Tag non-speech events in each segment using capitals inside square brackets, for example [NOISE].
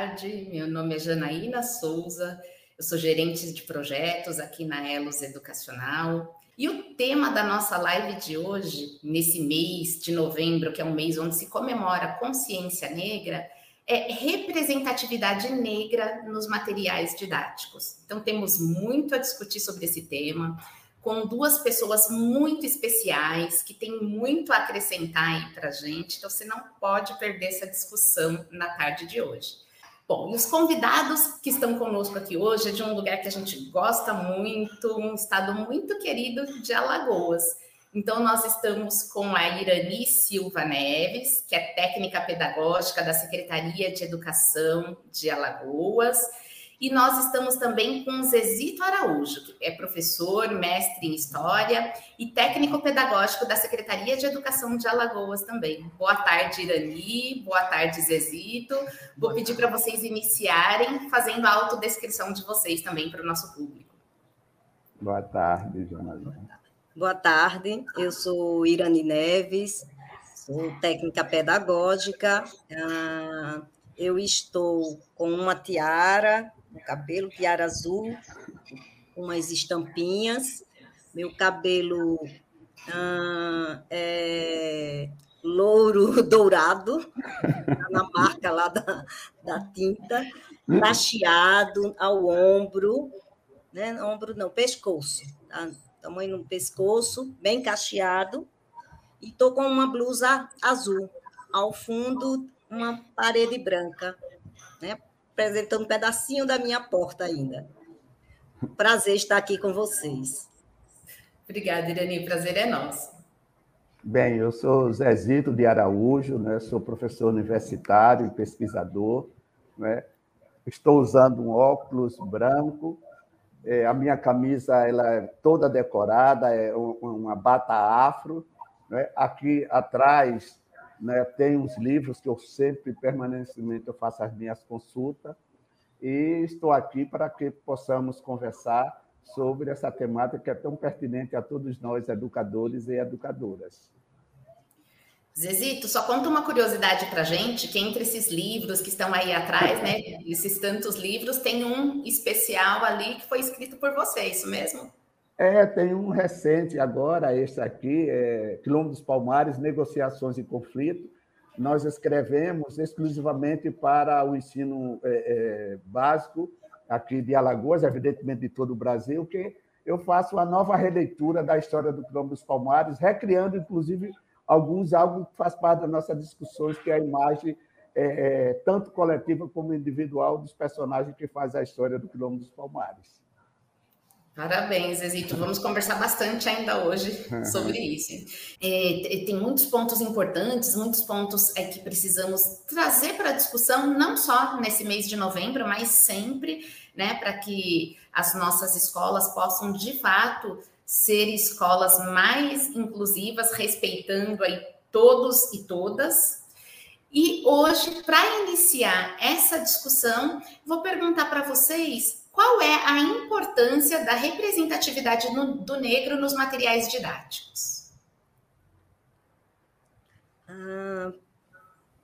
tarde. Meu nome é Janaína Souza, eu sou gerente de projetos aqui na Elos Educacional. E o tema da nossa live de hoje, nesse mês de novembro, que é um mês onde se comemora a consciência negra, é representatividade negra nos materiais didáticos. Então, temos muito a discutir sobre esse tema, com duas pessoas muito especiais, que têm muito a acrescentar aí para a gente. Então, você não pode perder essa discussão na tarde de hoje. Bom, os convidados que estão conosco aqui hoje é de um lugar que a gente gosta muito, um estado muito querido de Alagoas. Então, nós estamos com a Irani Silva Neves, que é técnica pedagógica da Secretaria de Educação de Alagoas. E nós estamos também com Zezito Araújo, que é professor, mestre em História e técnico pedagógico da Secretaria de Educação de Alagoas também. Boa tarde, Irani. Boa tarde, Zezito. Vou pedir para vocês iniciarem fazendo a autodescrição de vocês também para o nosso público. Boa tarde, Jonathan. Boa tarde, eu sou Irani Neves, sou técnica pedagógica. Ah, eu estou com uma tiara no cabelo, tiara azul, umas estampinhas. Meu cabelo ah, é louro [LAUGHS] dourado, tá na marca lá da, da tinta, lacheado ao ombro, né? Ombro não, pescoço, tá? tamanho no pescoço, bem cacheado, e estou com uma blusa azul. Ao fundo, uma parede branca, né? Apresentando um pedacinho da minha porta ainda. Prazer estar aqui com vocês. Obrigada, Irani. Prazer é nosso. Bem, eu sou Zezito de Araújo, né? sou professor universitário e pesquisador. Né? Estou usando um óculos branco. É, a minha camisa ela é toda decorada, é uma bata afro. Né? Aqui atrás né? Tem uns livros que eu sempre, permanentemente, eu faço as minhas consultas e estou aqui para que possamos conversar sobre essa temática que é tão pertinente a todos nós, educadores e educadoras. Zezito, só conta uma curiosidade para gente, que entre esses livros que estão aí atrás, né, esses tantos livros, tem um especial ali que foi escrito por você, é isso mesmo? É, tem um recente agora, esse aqui, é Quilombo dos Palmares, Negociações e Conflito. Nós escrevemos exclusivamente para o ensino é, é, básico aqui de Alagoas, evidentemente de todo o Brasil, que eu faço uma nova releitura da história do Quilombo dos Palmares, recriando, inclusive, alguns, algo que faz parte das nossas discussões, que é a imagem é, é, tanto coletiva como individual dos personagens que faz a história do Quilombo dos Palmares. Parabéns, Exito. Vamos conversar bastante ainda hoje [LAUGHS] sobre isso. É, tem muitos pontos importantes, muitos pontos é, que precisamos trazer para a discussão, não só nesse mês de novembro, mas sempre, né, para que as nossas escolas possam, de fato, ser escolas mais inclusivas, respeitando aí todos e todas. E hoje, para iniciar essa discussão, vou perguntar para vocês qual é a importância da representatividade no, do negro nos materiais didáticos? Ah,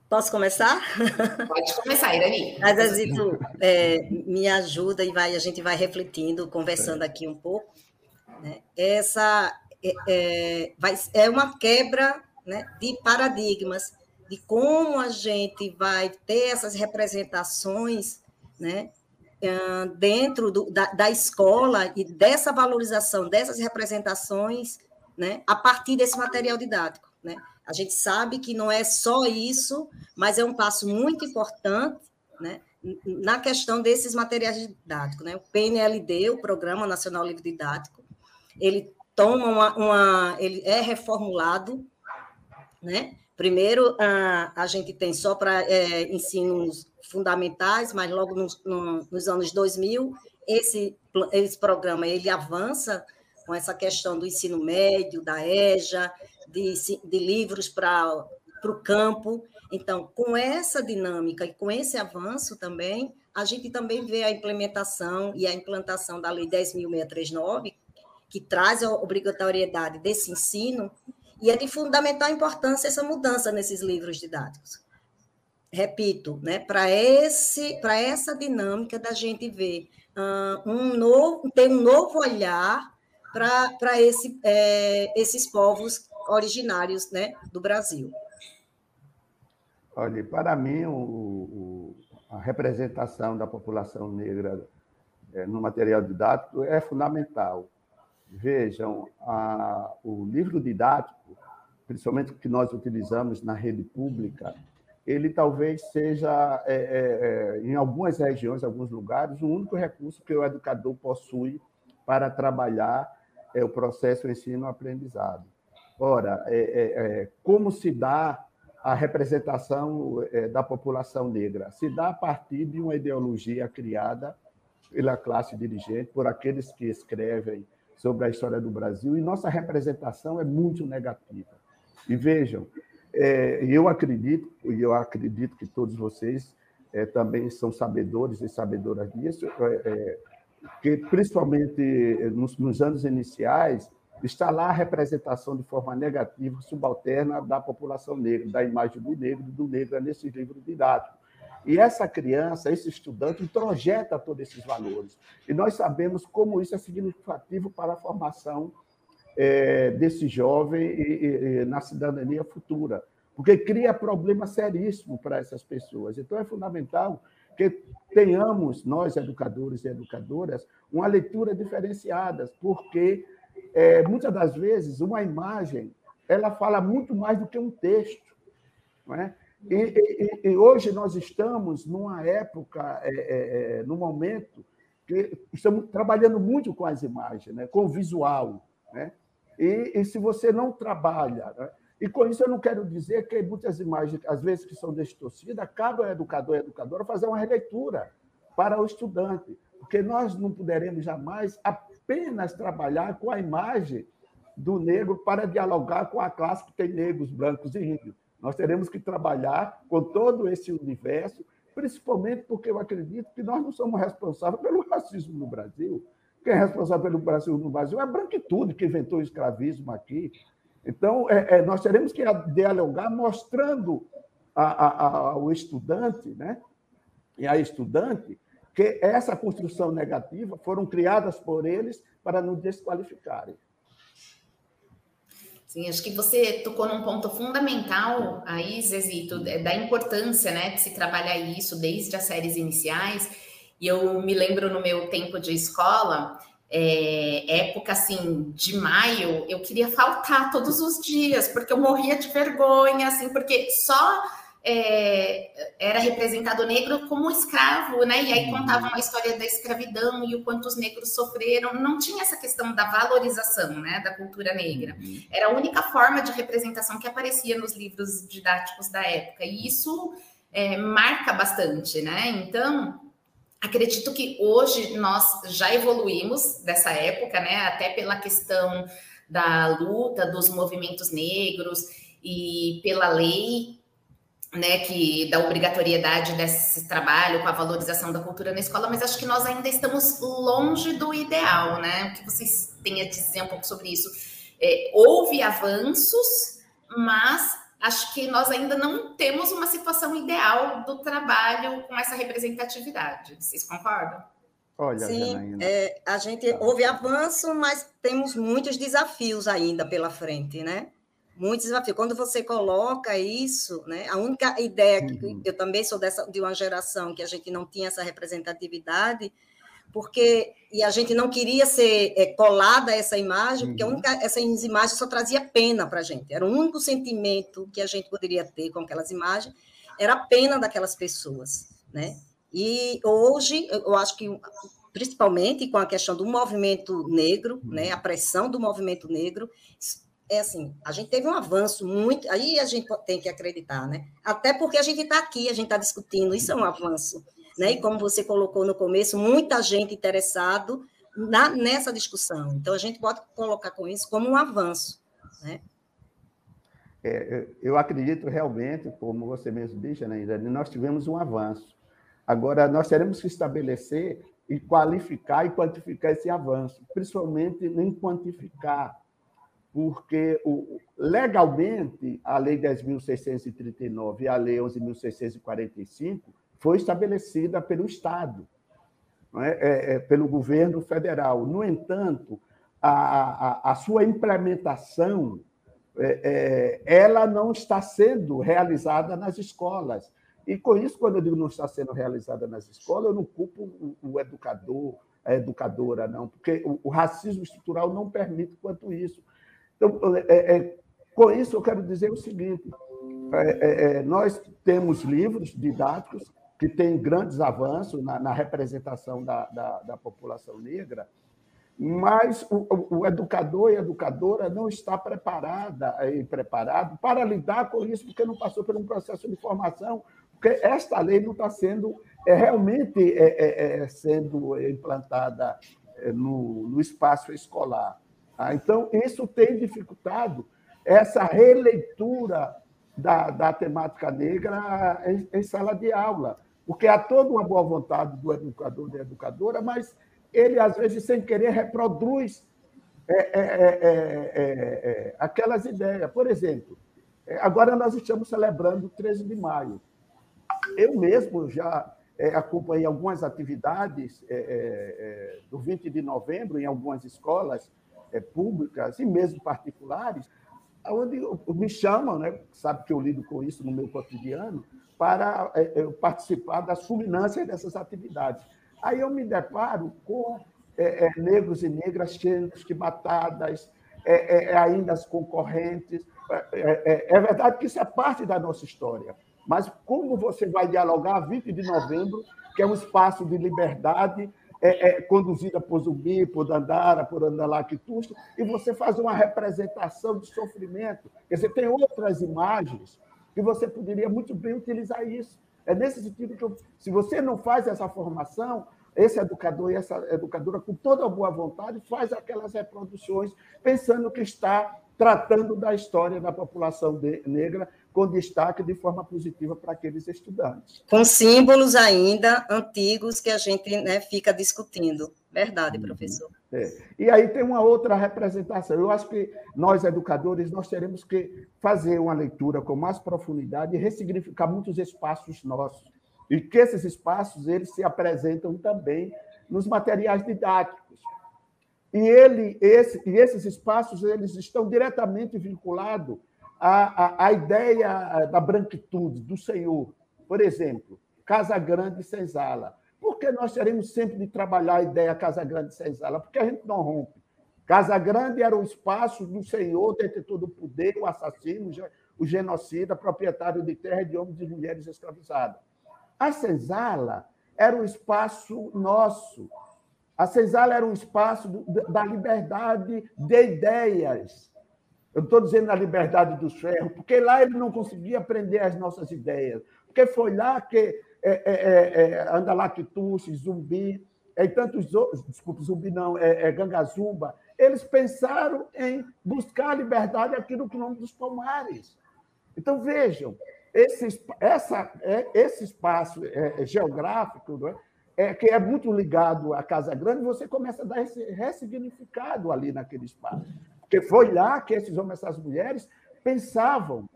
posso começar? [LAUGHS] Pode começar, Irani. Mas, Azito, é, me ajuda e vai, a gente vai refletindo, conversando aqui um pouco. Né? Essa é, é, vai, é uma quebra né, de paradigmas, de como a gente vai ter essas representações né, dentro do, da, da, escola e dessa valorização dessas representações, né, a partir desse material didático, né? A gente sabe que não é só isso, mas é um passo muito importante, né, na questão desses materiais didáticos, né? O PNLD, o Programa Nacional Livre Didático, ele toma uma, uma ele é reformulado, né? Primeiro, a, a gente tem só para é, ensinos fundamentais, mas logo nos, nos anos 2000, esse, esse programa ele avança com essa questão do ensino médio, da EJA, de, de livros para o campo. Então, com essa dinâmica e com esse avanço também, a gente também vê a implementação e a implantação da Lei 10.639, que traz a obrigatoriedade desse ensino, e é de fundamental importância essa mudança nesses livros didáticos repito, né, para esse, para essa dinâmica da gente ver uh, um novo, ter um novo olhar para esse, é, esses povos originários, né, do Brasil. Olha, para mim, o, o, a representação da população negra é, no material didático é fundamental. Vejam, a, o livro didático, principalmente o que nós utilizamos na rede pública, ele talvez seja, é, é, é, em algumas regiões, alguns lugares, o único recurso que o educador possui para trabalhar é o processo ensino-aprendizado. Ora, é, é, como se dá a representação da população negra? Se dá a partir de uma ideologia criada pela classe dirigente, por aqueles que escrevem sobre a história do Brasil, e nossa representação é muito negativa. E vejam, é, eu acredito, e eu acredito que todos vocês é, também são sabedores e sabedoras disso, é, é, que principalmente nos, nos, anos iniciais está lá a representação de forma negativa, subalterna da população negra, da imagem do negro, do negro nesse livro didático. E essa criança, esse estudante, projeta todos esses valores. E nós sabemos como isso é significativo para a formação é, desse jovem e, e, na cidadania futura, porque cria problema seríssimo para essas pessoas. Então, é fundamental que tenhamos, nós, educadores e educadoras, uma leitura diferenciada, porque é, muitas das vezes uma imagem ela fala muito mais do que um texto. Não é? E, e, e hoje nós estamos numa época, é, é, é num momento, que estamos trabalhando muito com as imagens, né? com o visual. Né? E, e se você não trabalha. Né? E com isso eu não quero dizer que muitas imagens, às vezes, que são distorcidas, cabe ao educador e educadora fazer uma releitura para o estudante, porque nós não poderemos jamais apenas trabalhar com a imagem do negro para dialogar com a classe que tem negros, brancos e índios. Nós teremos que trabalhar com todo esse universo, principalmente porque eu acredito que nós não somos responsáveis pelo racismo no Brasil. Quem é responsável pelo Brasil no Brasil é a branquitude que inventou o escravismo aqui. Então, é, é, nós teremos que dialogar mostrando a, a, a, ao estudante né, e à estudante que essa construção negativa foram criadas por eles para nos desqualificarem. Sim, acho que você tocou num ponto fundamental aí, Zezito, da importância né, de se trabalhar isso desde as séries iniciais. E eu me lembro no meu tempo de escola, é, época assim de maio, eu queria faltar todos os dias, porque eu morria de vergonha, assim, porque só é, era representado negro como escravo, né? E aí uhum. contavam a história da escravidão e o quanto os negros sofreram. Não tinha essa questão da valorização, né, da cultura negra. Uhum. Era a única forma de representação que aparecia nos livros didáticos da época. E isso é, marca bastante, né? Então Acredito que hoje nós já evoluímos dessa época, né? Até pela questão da luta dos movimentos negros e pela lei, né, que da obrigatoriedade desse trabalho com a valorização da cultura na escola, mas acho que nós ainda estamos longe do ideal, né? O que vocês têm a dizer um pouco sobre isso? É, houve avanços, mas acho que nós ainda não temos uma situação ideal do trabalho com essa representatividade. Vocês concordam? Olha, Sim, é, a gente houve avanço, mas temos muitos desafios ainda pela frente, né? Muitos desafios. Quando você coloca isso, né? A única ideia que uhum. eu também sou dessa de uma geração que a gente não tinha essa representatividade, porque e a gente não queria ser é, colada a essa imagem, porque a uhum. única, essas imagens só trazia pena para a gente. Era o único sentimento que a gente poderia ter com aquelas imagens, era a pena daquelas pessoas, né? E hoje, eu acho que, principalmente com a questão do movimento negro, né, uhum. a pressão do movimento negro, é assim, a gente teve um avanço muito, aí a gente tem que acreditar, né? Até porque a gente está aqui, a gente está discutindo, isso é um avanço né? E como você colocou no começo, muita gente interessado nessa discussão. Então, a gente pode colocar com isso como um avanço, né? É, eu acredito realmente, como você mesmo disse, né, nós tivemos um avanço. Agora, nós teremos que estabelecer e qualificar e quantificar esse avanço, principalmente em quantificar, porque o, legalmente a Lei 10.639 e a Lei 11.645 foi estabelecida pelo Estado, é? É, é, pelo governo federal. No entanto, a, a, a sua implementação é, é, ela não está sendo realizada nas escolas. E com isso, quando eu digo não está sendo realizada nas escolas, eu não culpo o, o educador, a educadora, não, porque o, o, racismo estrutural não permite quanto isso. Então, com isso, eu quero dizer o seguinte: é, é, nós temos livros didáticos que têm grandes avanços na, na representação da, da, da, população negra, mas o, o, educador e a educadora não está preparada e preparado para lidar com isso, porque não passou por um processo de formação, porque esta lei não está sendo é, realmente é, é, é sendo implantada é, no, no espaço escolar. Tá? Então, isso tem dificultado essa releitura da, da temática negra em, em, sala de aula, porque há toda uma boa vontade do educador e da educadora, mas ele, às vezes, sem querer, reproduz é, é, é, aquelas ideias. Por exemplo, agora nós estamos celebrando o 13 de maio. Eu mesmo já acompanhei algumas atividades do 20 de novembro em algumas escolas públicas e mesmo particulares, onde me chamam, né, sabe que eu lido com isso no meu cotidiano, para participar das fulminâncias dessas atividades. Aí eu me deparo com é, é, negros e negras de batadas, é, é, é ainda as concorrentes. É, é, verdade que isso é parte da nossa história, mas como você vai dialogar 20 de novembro, que é um espaço de liberdade, é, conduzida por Zumbi, por Dandara, por Andalactusto, e você faz uma representação de sofrimento. Quer dizer, tem outras imagens que você poderia muito bem utilizar isso. É nesse sentido que, eu, se você não faz essa formação, esse educador e essa educadora, com toda a boa vontade, faz aquelas reproduções, pensando que está tratando da história da população de, negra, com destaque de forma positiva para aqueles estudantes. Com símbolos ainda antigos que a gente né, fica discutindo. Verdade, uhum. professor. É. E aí tem uma outra representação. Eu acho que nós, educadores, nós teremos que fazer uma leitura com mais profundidade e ressignificar muitos espaços nossos. E que esses espaços eles se apresentam também nos materiais didáticos. E, ele, esse, e esses espaços eles estão diretamente vinculados à, à, à ideia da branquitude, do Senhor. Por exemplo, Casa Grande e Senzala por que nós teremos sempre de trabalhar a ideia Casa Grande Senzala? Porque a gente não rompe. Casa Grande era o espaço do Senhor, detentor do poder, o assassino, o genocida, proprietário de terra de homens e mulheres escravizados. A senzala era um espaço nosso. A senzala era um espaço da liberdade de ideias. Eu estou dizendo a liberdade dos ferros, porque lá ele não conseguia aprender as nossas ideias. Porque foi lá que é, é, é, é Andalactus, Zumbi, é, e tantos outros, desculpe, Zumbi não, é, é Gangazumba, eles pensaram em buscar a liberdade aqui no quilômetro dos Palmares. Então, vejam, esse, essa, é, esse espaço geográfico? É, que é muito ligado à Casa Grande, você começa a dar esse ressignificado ali naquele espaço. Porque foi lá que esses homens, essas mulheres, pensavam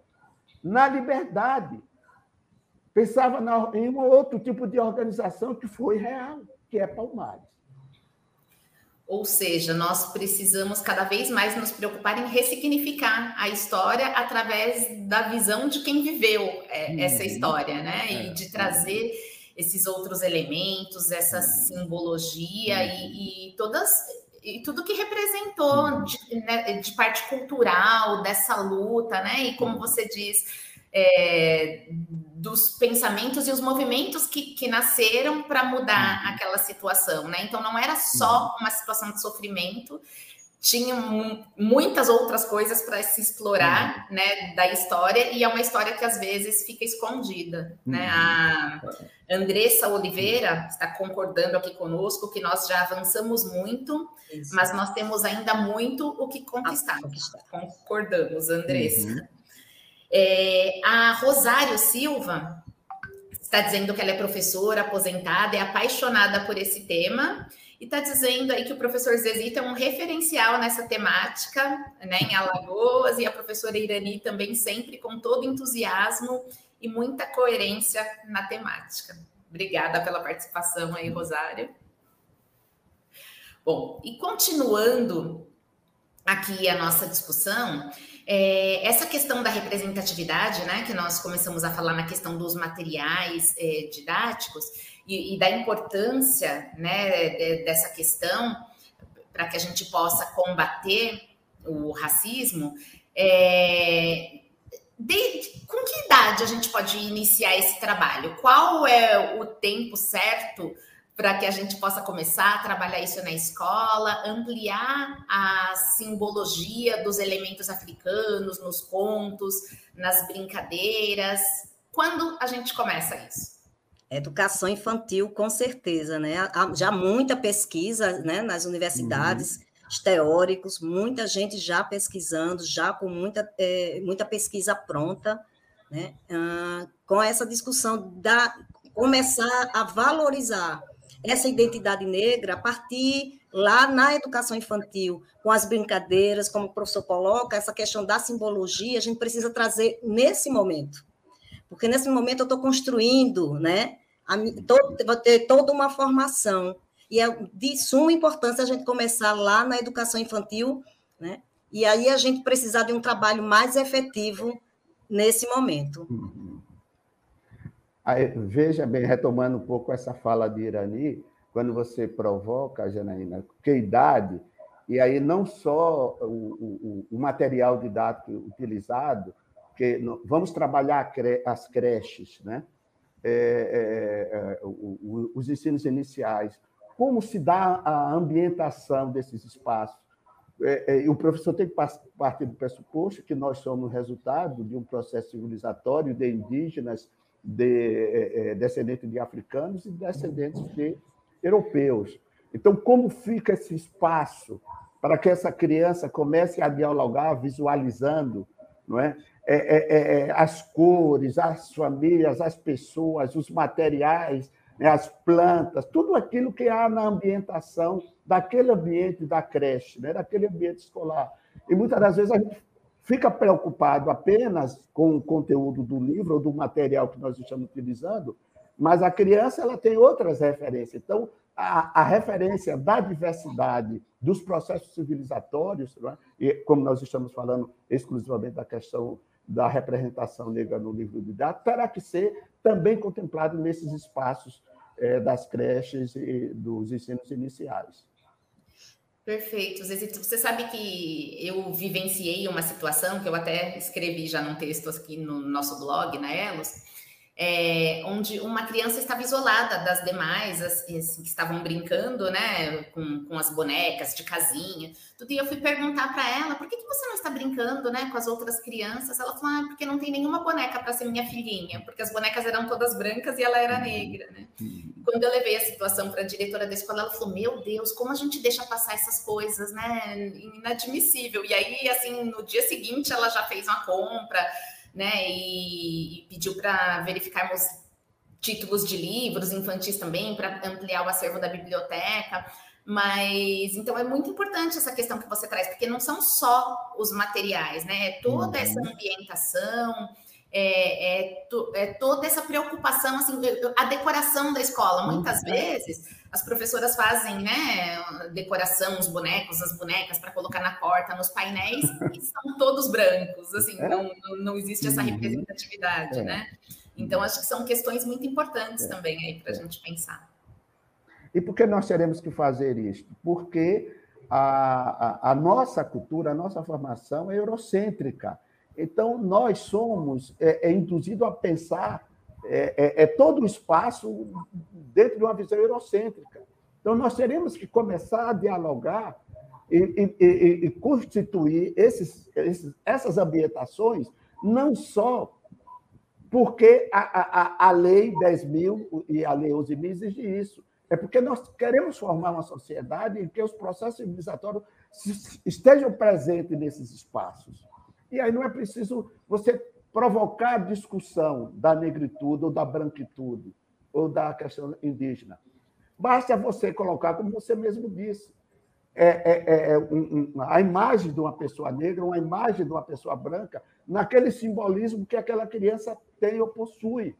na liberdade, Pensava em um outro tipo de organização que foi real, que é Palmares. Ou seja, nós precisamos cada vez mais nos preocupar em ressignificar a história através da visão de quem viveu é, essa uhum. história, né? E é. de trazer esses outros elementos, essa uhum. simbologia uhum. e, e todas e tudo que representou de, né, de, parte cultural dessa luta, né? E como você diz, é, dos pensamentos e os movimentos que, que nasceram para mudar uhum. aquela situação, né? Então não era só uhum. uma situação de sofrimento, tinha muitas outras coisas para se explorar, uhum. né, da história e é uma história que às vezes fica escondida, né? A Andressa Oliveira está concordando aqui conosco que nós já avançamos muito, Isso. mas nós temos ainda muito o que conquistar. Concordamos, Andressa. Uhum. É, a Rosário Silva está dizendo que ela é professora aposentada, é apaixonada por esse tema e está dizendo aí que o professor Zezito é um referencial nessa temática, né, em Alagoas, e a professora Irani também sempre com todo entusiasmo e muita coerência na temática. Obrigada pela participação aí, Rosário. Bom, e continuando aqui a nossa discussão, é, essa questão da representatividade, né, que nós começamos a falar na questão dos materiais é, didáticos e, e, da importância, né, de, dessa questão para que a gente possa combater o racismo, é, de, com que idade a gente pode iniciar esse trabalho? Qual é o tempo certo para que a gente possa começar a trabalhar isso na escola, ampliar a simbologia dos elementos africanos nos contos, nas brincadeiras? Quando a gente começa isso? Educação infantil, com certeza, né? Há já muita pesquisa né, nas universidades, uhum. teóricos, muita gente já pesquisando, já com muita, é, muita pesquisa pronta, né? Ah, com essa discussão da começar a valorizar essa identidade negra a partir lá na educação infantil, com as brincadeiras, como o professor coloca, essa questão da simbologia, a gente precisa trazer nesse momento. Porque nesse momento eu estou construindo, né? A, todo, vou ter toda uma formação. E é de suma importância a gente começar lá na educação infantil, né? E aí a gente precisar de um trabalho mais efetivo nesse momento. Uhum. Aí, veja bem, retomando um pouco essa fala de Irani, quando você provoca, Janaína, que idade, e aí não só o, o, o material didático utilizado, que vamos trabalhar as creches, né? É, é, é, os ensinos iniciais, como se dá a ambientação desses espaços. É, é, o professor tem que partir do pressuposto que nós somos resultado de um processo civilizatório de indígenas de, é, descendentes de africanos e descendentes de europeus. Então, como fica esse espaço para que essa criança comece a dialogar visualizando não é? É, é, é, as cores, as famílias, as pessoas, os materiais, né? as plantas, tudo aquilo que há na ambientação daquele ambiente da creche, né? daquele ambiente escolar. E muitas das vezes a gente fica preocupado apenas com o conteúdo do livro ou do material que nós estamos utilizando, mas a criança ela tem outras referências. Então, a, a referência da diversidade dos processos civilizatórios, é? e como nós estamos falando exclusivamente da questão da representação negra no livro didático, terá que ser também contemplado nesses espaços é, das creches e dos ensinos iniciais. Perfeito. Você sabe que eu vivenciei uma situação que eu até escrevi já num texto aqui no nosso blog, na Elos, é, onde uma criança estava isolada das demais, assim, que estavam brincando, né, com, com as bonecas de casinha, tudo, e eu fui perguntar para ela, por que, que você não está brincando, né, com as outras crianças? Ela falou, ah, porque não tem nenhuma boneca para ser minha filhinha, porque as bonecas eram todas brancas e ela era negra, né? Quando eu levei a situação para a diretora da escola, ela falou, meu Deus, como a gente deixa passar essas coisas, né, inadmissível. E aí, assim, no dia seguinte, ela já fez uma compra, né? E, e pediu para verificarmos títulos de livros infantis também, para ampliar o acervo da biblioteca. Mas então é muito importante essa questão que você traz, porque não são só os materiais, né? É toda uhum. essa ambientação, é, é, é, toda essa preocupação, assim, a decoração da escola. Muitas uhum. vezes as professoras fazem, né, decoração, os bonecos, as bonecas para colocar na porta, nos painéis, e [LAUGHS] são todos brancos, assim, é. não, não existe essa uhum. representatividade, é. né? Então, acho que são questões muito importantes é. também aí para a gente pensar. E por que nós teremos que fazer isso? Porque a, a, a nossa cultura, a nossa formação é eurocêntrica. Então, nós somos é, é induzido a pensar é, é, é, todo o espaço dentro de uma visão eurocêntrica. Então, nós teremos que começar a dialogar e, e, e, e constituir esses, esses, essas ambientações, não só porque a, a, a Lei 10 mil e a Lei 11 mil exigem isso, é porque nós queremos formar uma sociedade em que os processos civilizatórios estejam presentes nesses espaços. E aí não é preciso você provocar discussão da negritude ou da branquitude ou da questão indígena. Basta você colocar, como você mesmo disse, é, é, é, é um, um, a imagem de uma pessoa negra, uma imagem de uma pessoa branca, naquele simbolismo que aquela criança tem ou possui.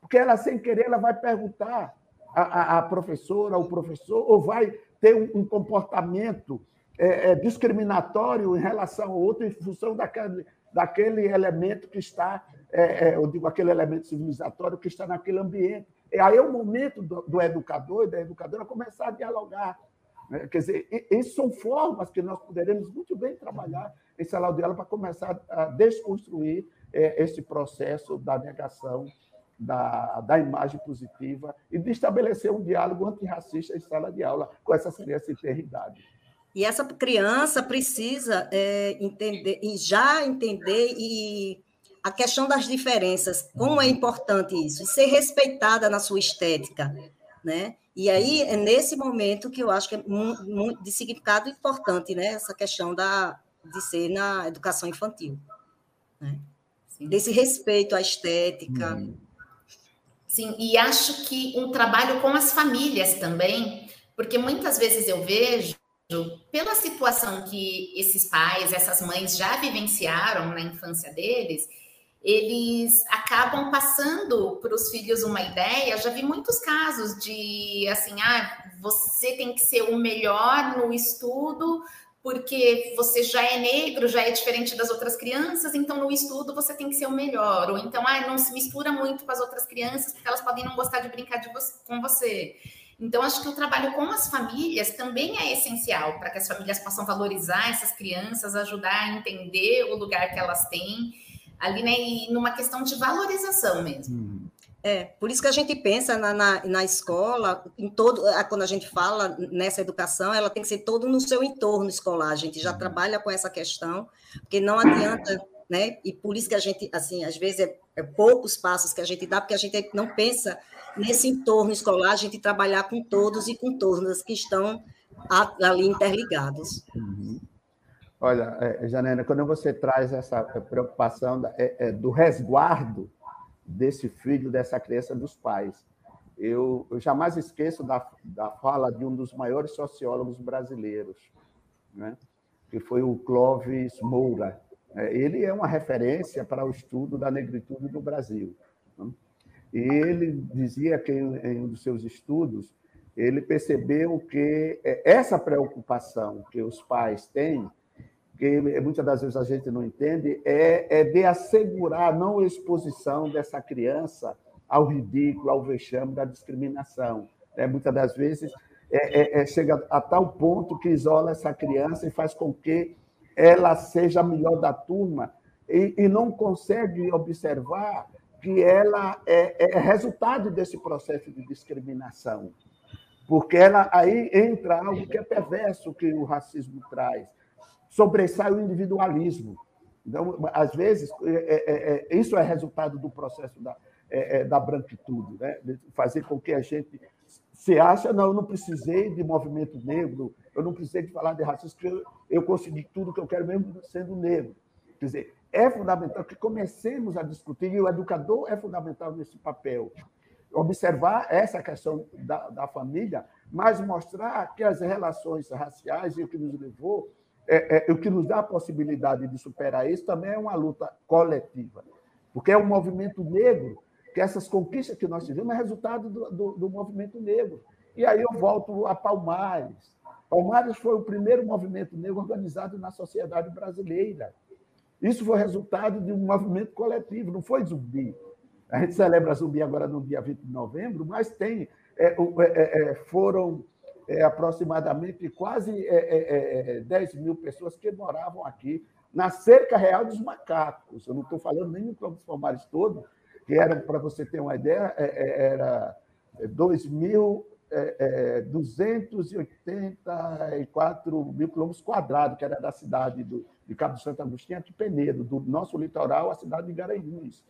Porque ela, sem querer, ela vai perguntar à, à professora, ao professor, ou vai ter um, um comportamento é, é, discriminatório em relação ao outro, em função daquele, daquele elemento que está, é, eu digo, aquele elemento civilizatório que está naquele ambiente. E aí é o momento do, do educador e da educadora começar a dialogar. Né? Quer dizer, isso são formas que nós poderemos muito bem trabalhar em sala de aula para começar a desconstruir é, esse processo da negação da, da imagem positiva e de estabelecer um diálogo antirracista em sala de aula com essas crianças em ter idade. E essa criança precisa é, entender, e já entender e a questão das diferenças, como é importante isso, e ser respeitada na sua estética, né? E aí é nesse momento que eu acho que é muito, de significado importante, né? Essa questão da, de ser na educação infantil, né? Desse respeito à estética. Hum. Sim, e acho que um trabalho com as famílias também, porque muitas vezes eu vejo pela situação que esses pais, essas mães já vivenciaram na infância deles, eles acabam passando para os filhos uma ideia. Já vi muitos casos de assim, ah, você tem que ser o melhor no estudo porque você já é negro, já é diferente das outras crianças, então no estudo você tem que ser o melhor. Ou então, ah, não se mistura muito com as outras crianças porque elas podem não gostar de brincar de com você. Então, acho que o trabalho com as famílias também é essencial para que as famílias possam valorizar essas crianças, ajudar a entender o lugar que elas têm ali, né, e numa questão de valorização mesmo. Uhum. É, por isso que a gente pensa na, na, na, escola, em todo, quando a gente fala nessa educação, ela tem que ser todo no seu entorno escolar. A gente já uhum. trabalha com essa questão, porque não adianta, né? E por isso que a gente, assim, às vezes é, é poucos passos que a gente dá, porque a gente não pensa nesse entorno escolar, a gente trabalhar com todos e com todas que estão ali interligados. Uhum. Olha, é, Janena, quando você traz essa preocupação é, é, do resguardo desse filho, dessa criança dos pais, eu, eu jamais esqueço da, da fala de um dos maiores sociólogos brasileiros, né? que foi o Clóvis Moura. É, ele é uma referência para o estudo da negritude no Brasil. Né? E ele dizia que, em um dos seus estudos, ele percebeu que é, essa preocupação que os pais têm que muitas das vezes a gente não entende, é, é de assegurar a não exposição dessa criança ao ridículo, ao vexame da discriminação. É, muitas das vezes é, é, chega a tal ponto que isola essa criança e faz com que ela seja a melhor da turma e, e não consegue observar que ela é, é, resultado desse processo de discriminação. Porque ela aí entra algo que é perverso que o racismo traz sobressai o individualismo. Então, às vezes, é, é, é, isso é resultado do processo da, é, é, da branquitude, né? Fazer com que a gente se acha, não, eu não precisei de movimento negro, eu não precisei de falar de racismo, eu, eu consegui tudo que eu quero mesmo sendo negro. Quer dizer, é fundamental que comecemos a discutir, e o educador é fundamental nesse papel, observar essa questão da, da família, mas mostrar que as relações raciais e o que nos levou é, é, o que nos dá a possibilidade de superar isso também é uma luta coletiva, porque é o movimento negro, que essas conquistas que nós tivemos é resultado do, do, do movimento negro. E aí eu volto a Palmares. Palmares foi o primeiro movimento negro organizado na sociedade brasileira. Isso foi resultado de um movimento coletivo, não foi zumbi. A gente celebra zumbi agora no dia 20 de novembro, mas tem é, é, é, foram é, aproximadamente quase é, é, 10 é, mil pessoas que moravam aqui na cerca real dos macacos. Eu não estou falando nem do Campos Palmares todo, que era, para você ter uma ideia, é, é, era 2.284 mil quilômetros quadrados, que era da cidade do, de Cabo Santo Agostinho a Penedo, do nosso litoral à cidade de Garanhuns.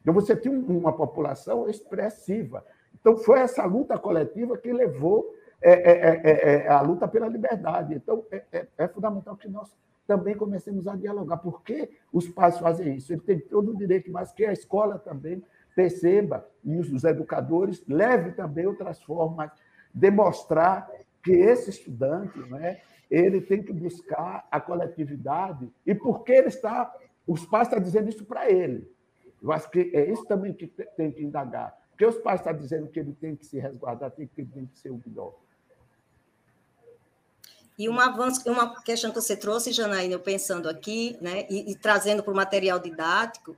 Então, você tinha uma população expressiva. Então, foi essa luta coletiva que levou é é, é, é, é, a luta pela liberdade. Então, é, é, fundamental que nós também comecemos a dialogar. Por que os pais fazem isso? Ele tem todo o direito, mas que a escola também perceba, e os educadores leve também outras formas demonstrar que esse estudante, né, ele tem que buscar a coletividade e porque ele está, os pais estão dizendo isso para ele. Eu acho que é isso também que tem que indagar. Porque os pais estão dizendo que ele tem que se resguardar, tem que, tem que ser o melhor. E um avanço, uma questão que você trouxe, Janaína, eu pensando aqui, né, e, e trazendo para o material didático,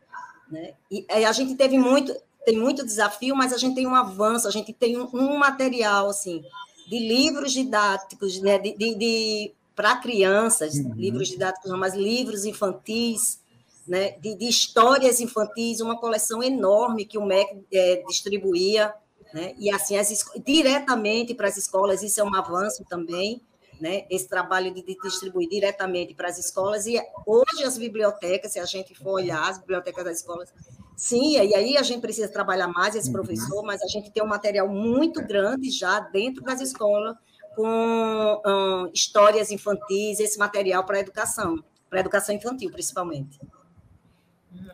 né, e, e, a gente teve muito, tem muito desafio, mas a gente tem um avanço, a gente tem um, um material, assim, de livros didáticos, né, de, de, de para crianças, uhum. livros didáticos não, mas livros infantis, né, de, de, histórias infantis, uma coleção enorme que o MEC é, distribuía, né, e assim, as, diretamente para as escolas, isso é um avanço também, né, esse trabalho de, distribuir diretamente para as escolas, e hoje as bibliotecas, se a gente for olhar as bibliotecas das escolas, sim, e aí a gente precisa trabalhar mais esse uhum. professor, mas a gente tem um material muito grande já dentro das escolas, com um, histórias infantis, esse material para a educação, para a educação infantil, principalmente.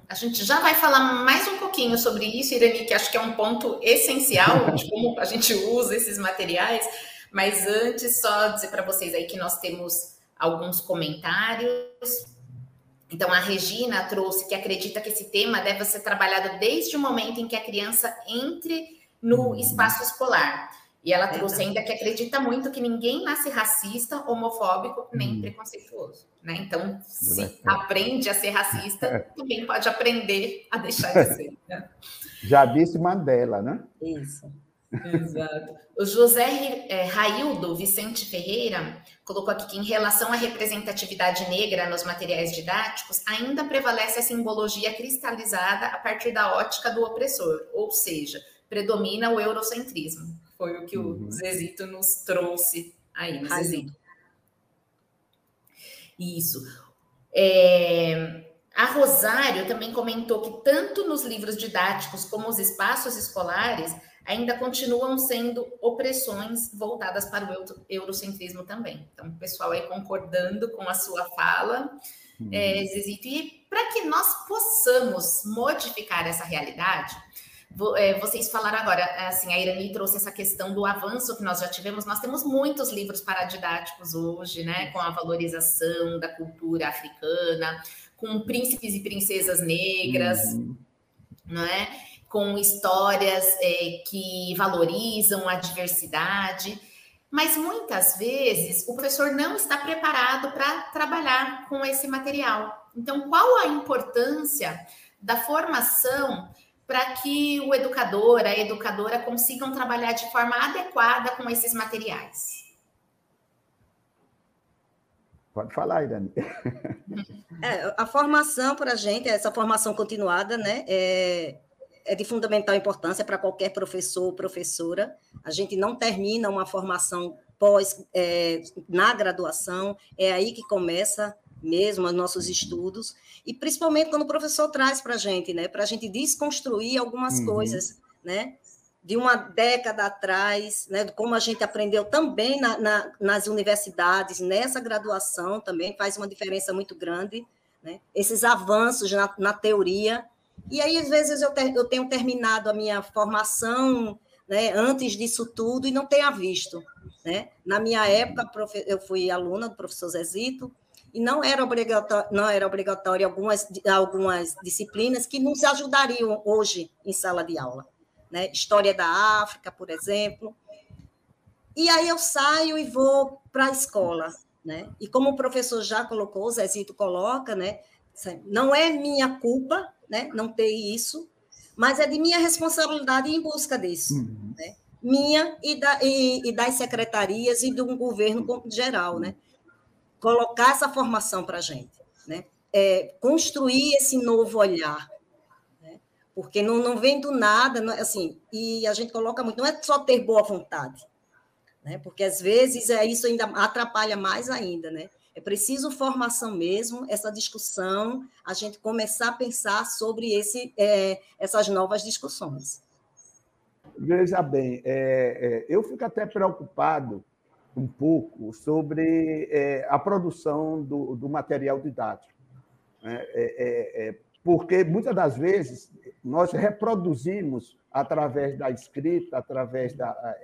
A gente já vai falar mais um pouquinho sobre isso, Irani, que acho que é um ponto essencial de como a gente usa esses materiais, mas antes, só dizer para vocês aí que nós temos alguns comentários. Então, a Regina trouxe que acredita que esse tema deve ser trabalhado desde o momento em que a criança entre no espaço escolar. E ela trouxe ainda que acredita muito que ninguém nasce racista, homofóbico, nem hum. preconceituoso. Né? Então, se aprende a ser racista, [LAUGHS] é. também pode aprender a deixar de ser. Né? Já disse Mandela, né? Isso. Exato. O José é, Raildo Vicente Ferreira colocou aqui que, em relação à representatividade negra nos materiais didáticos, ainda prevalece a simbologia cristalizada a partir da ótica do opressor, ou seja, predomina o eurocentrismo. Foi o que uhum. o Zezito nos trouxe aí, Zezito. Isso. É, a Rosário também comentou que tanto nos livros didáticos como os espaços escolares ainda continuam sendo opressões voltadas para o eurocentrismo também. Então, o pessoal aí concordando com a sua fala, uhum. é, Zezito, e para que nós possamos modificar essa realidade, é, vocês falaram agora, assim, a Irani trouxe essa questão do avanço que nós já tivemos. Nós temos muitos livros paradidáticos hoje, né, com a valorização da cultura africana, com príncipes e princesas negras, uhum. não é? Com histórias é, que valorizam a diversidade. Mas muitas vezes o professor não está preparado para trabalhar com esse material. Então, qual a importância da formação para que o educador, a educadora consigam trabalhar de forma adequada com esses materiais? Pode falar, Irane. [LAUGHS] É, a formação para a gente, essa formação continuada, né, é, é de fundamental importância para qualquer professor ou professora. A gente não termina uma formação pós é, na graduação, é aí que começa mesmo os nossos estudos, e principalmente quando o professor traz para a gente, né, para a gente desconstruir algumas uhum. coisas, né, de uma década atrás, né, como a gente aprendeu também na, na, nas universidades, nessa graduação também faz uma diferença muito grande, né, esses avanços na, na teoria, e aí às vezes eu, ter, eu tenho terminado a minha formação né, antes disso tudo e não tenha visto. Né? Na minha época, eu fui aluna do professor Zezito, e não era obrigatório, não era obrigatório algumas, algumas disciplinas que nos ajudariam hoje em sala de aula. Né? História da África, por exemplo. E aí eu saio e vou para a escola. Né? E como o professor já colocou, o Zezito coloca, né? não é minha culpa né? não ter isso, mas é de minha responsabilidade em busca disso. Uhum. Né? Minha e, da, e, e das secretarias e do governo geral, né? colocar essa formação para a gente, né? É, construir esse novo olhar, né? porque não, não vem do nada, não, assim, e a gente coloca muito, não é só ter boa vontade, né? porque às vezes é, isso ainda atrapalha mais ainda, né? É preciso formação mesmo, essa discussão, a gente começar a pensar sobre esse, é, essas novas discussões. Veja bem, é, é, eu fico até preocupado um pouco sobre é, a produção do, do material didático. Né? É, é, porque muitas das vezes nós reproduzimos através da escrita, através da,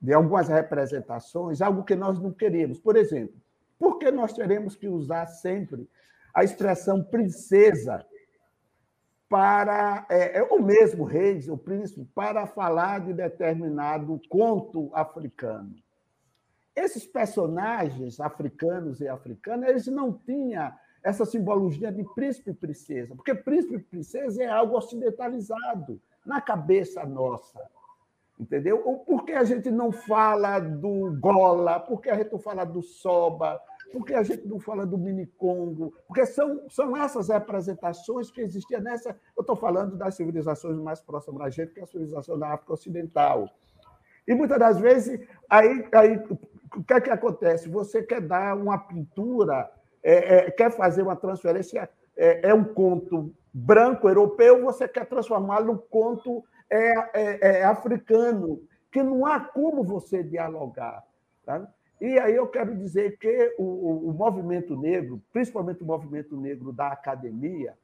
de algumas representações, algo que nós não queremos. Por exemplo, por que nós teremos que usar sempre a expressão princesa para, é, é o mesmo rei, o príncipe, para falar de determinado conto africano? Esses personagens africanos e africanas, eles não tinham essa simbologia de príncipe e princesa, porque príncipe e princesa é algo ocidentalizado na cabeça nossa. Entendeu? Ou por que a gente não fala do Gola? Por que a gente não fala do Soba? Por que a gente não fala do Mini Congo? Porque são, são essas representações que existiam nessa. Eu estou falando das civilizações mais próximas da gente, que é a civilização da África Ocidental. E muitas das vezes, aí, aí o que é que acontece? Você quer dar uma pintura, é, é, quer fazer uma transferência, é, é um conto branco europeu, você quer transformá-lo num conto é, é, é, africano, que não há como você dialogar. Tá? E aí eu quero dizer que o, o, movimento negro, principalmente o movimento negro da academia,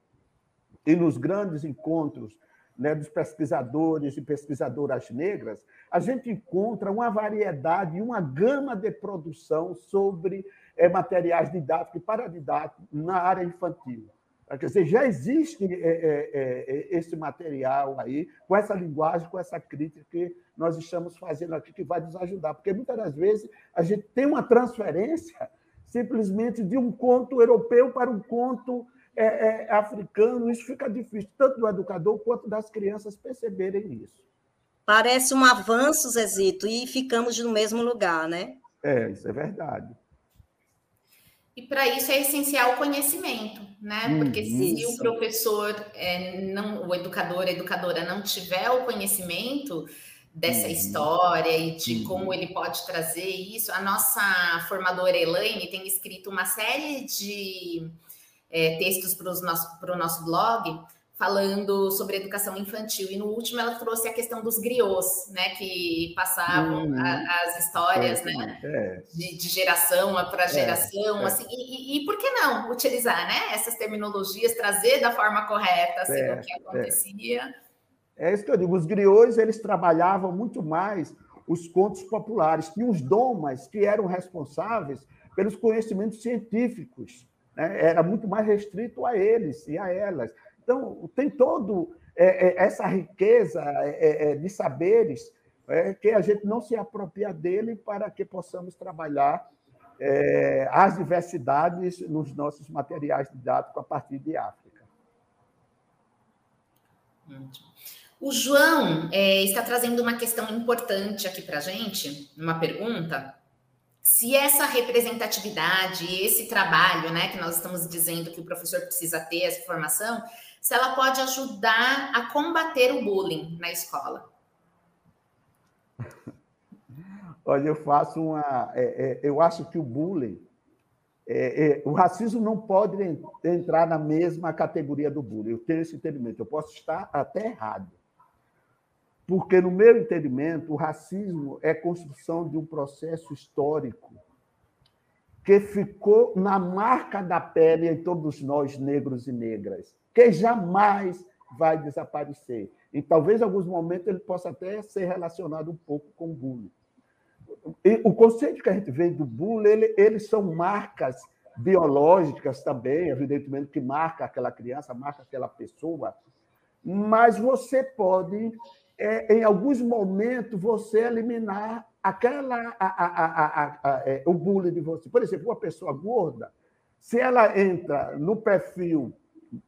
e nos grandes encontros né, dos pesquisadores e pesquisadoras negras, a gente encontra uma variedade uma gama de produção sobre é, materiais didáticos e paradidáticos na área infantil. Quer dizer, já existe é, é, é, esse material aí, com essa linguagem, com essa crítica que nós estamos fazendo aqui, que vai nos ajudar. Porque muitas das vezes a gente tem uma transferência simplesmente de um conto europeu para um conto é, é, africano. Isso fica difícil, tanto do educador quanto das crianças perceberem isso. Parece um avanço, Zezito, e ficamos no mesmo lugar, né? É, isso é verdade. E para isso é essencial o conhecimento, né? Hum, Porque se isso. o professor, é, não, o educador, a educadora não tiver o conhecimento dessa uhum. história e de uhum. como ele pode trazer isso, a nossa formadora Elaine tem escrito uma série de é, textos para o nosso, nosso blog falando sobre educação infantil. E no último ela trouxe a questão dos griots, né, que passavam uhum. a, as histórias, é, né, é. De, de, geração para é, geração, é, assim. E, e, por que não utilizar, né, essas terminologias, trazer da forma correta assim, o que acontecia? É. isso que eu digo. Os griots eles trabalhavam muito mais os contos populares. Tinha os domas que eram responsáveis pelos conhecimentos científicos. Né? Era muito mais restrito a eles e a elas. Então, tem todo é, é, essa riqueza é, é, de saberes é, que a gente não se apropria dele para que possamos trabalhar é, as diversidades nos nossos materiais didáticos a partir de África. O João está trazendo uma questão importante aqui para a gente, uma pergunta. Se essa representatividade, esse trabalho, né, que nós estamos dizendo que o professor precisa ter, essa formação, se ela pode ajudar a combater o bullying na escola. [LAUGHS] Olha, eu faço uma. É, é, eu acho que o bullying, é, é o racismo não pode entrar na mesma categoria do bullying. Eu tenho esse entendimento. Eu posso estar até errado. Porque, no meu entendimento, o racismo é construção de um processo histórico que ficou na marca da pele em todos nós, negros e negras que jamais vai desaparecer. E talvez em alguns momentos ele possa até ser relacionado um pouco com o bullying. E o conceito que a gente vê do bullying, ele, eles são marcas biológicas também, evidentemente, que marca aquela criança, marca aquela pessoa, mas você pode, é, em alguns momentos, você eliminar aquela a, a, a, é, o bullying de você. Por exemplo, uma pessoa gorda, se ela entra no perfil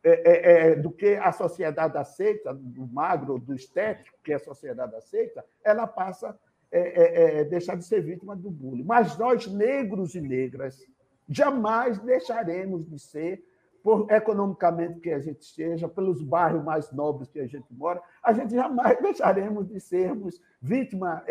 é, é, é, do que a sociedade aceita, do magro, do estético, que a sociedade aceita, ela passa a é, é, deixar de ser vítima do bullying. Mas nós, negros e negras, jamais deixaremos de ser, por economicamente que a gente seja, pelos bairros mais nobres que a gente mora, a gente jamais [LAUGHS] deixaremos de sermos vítima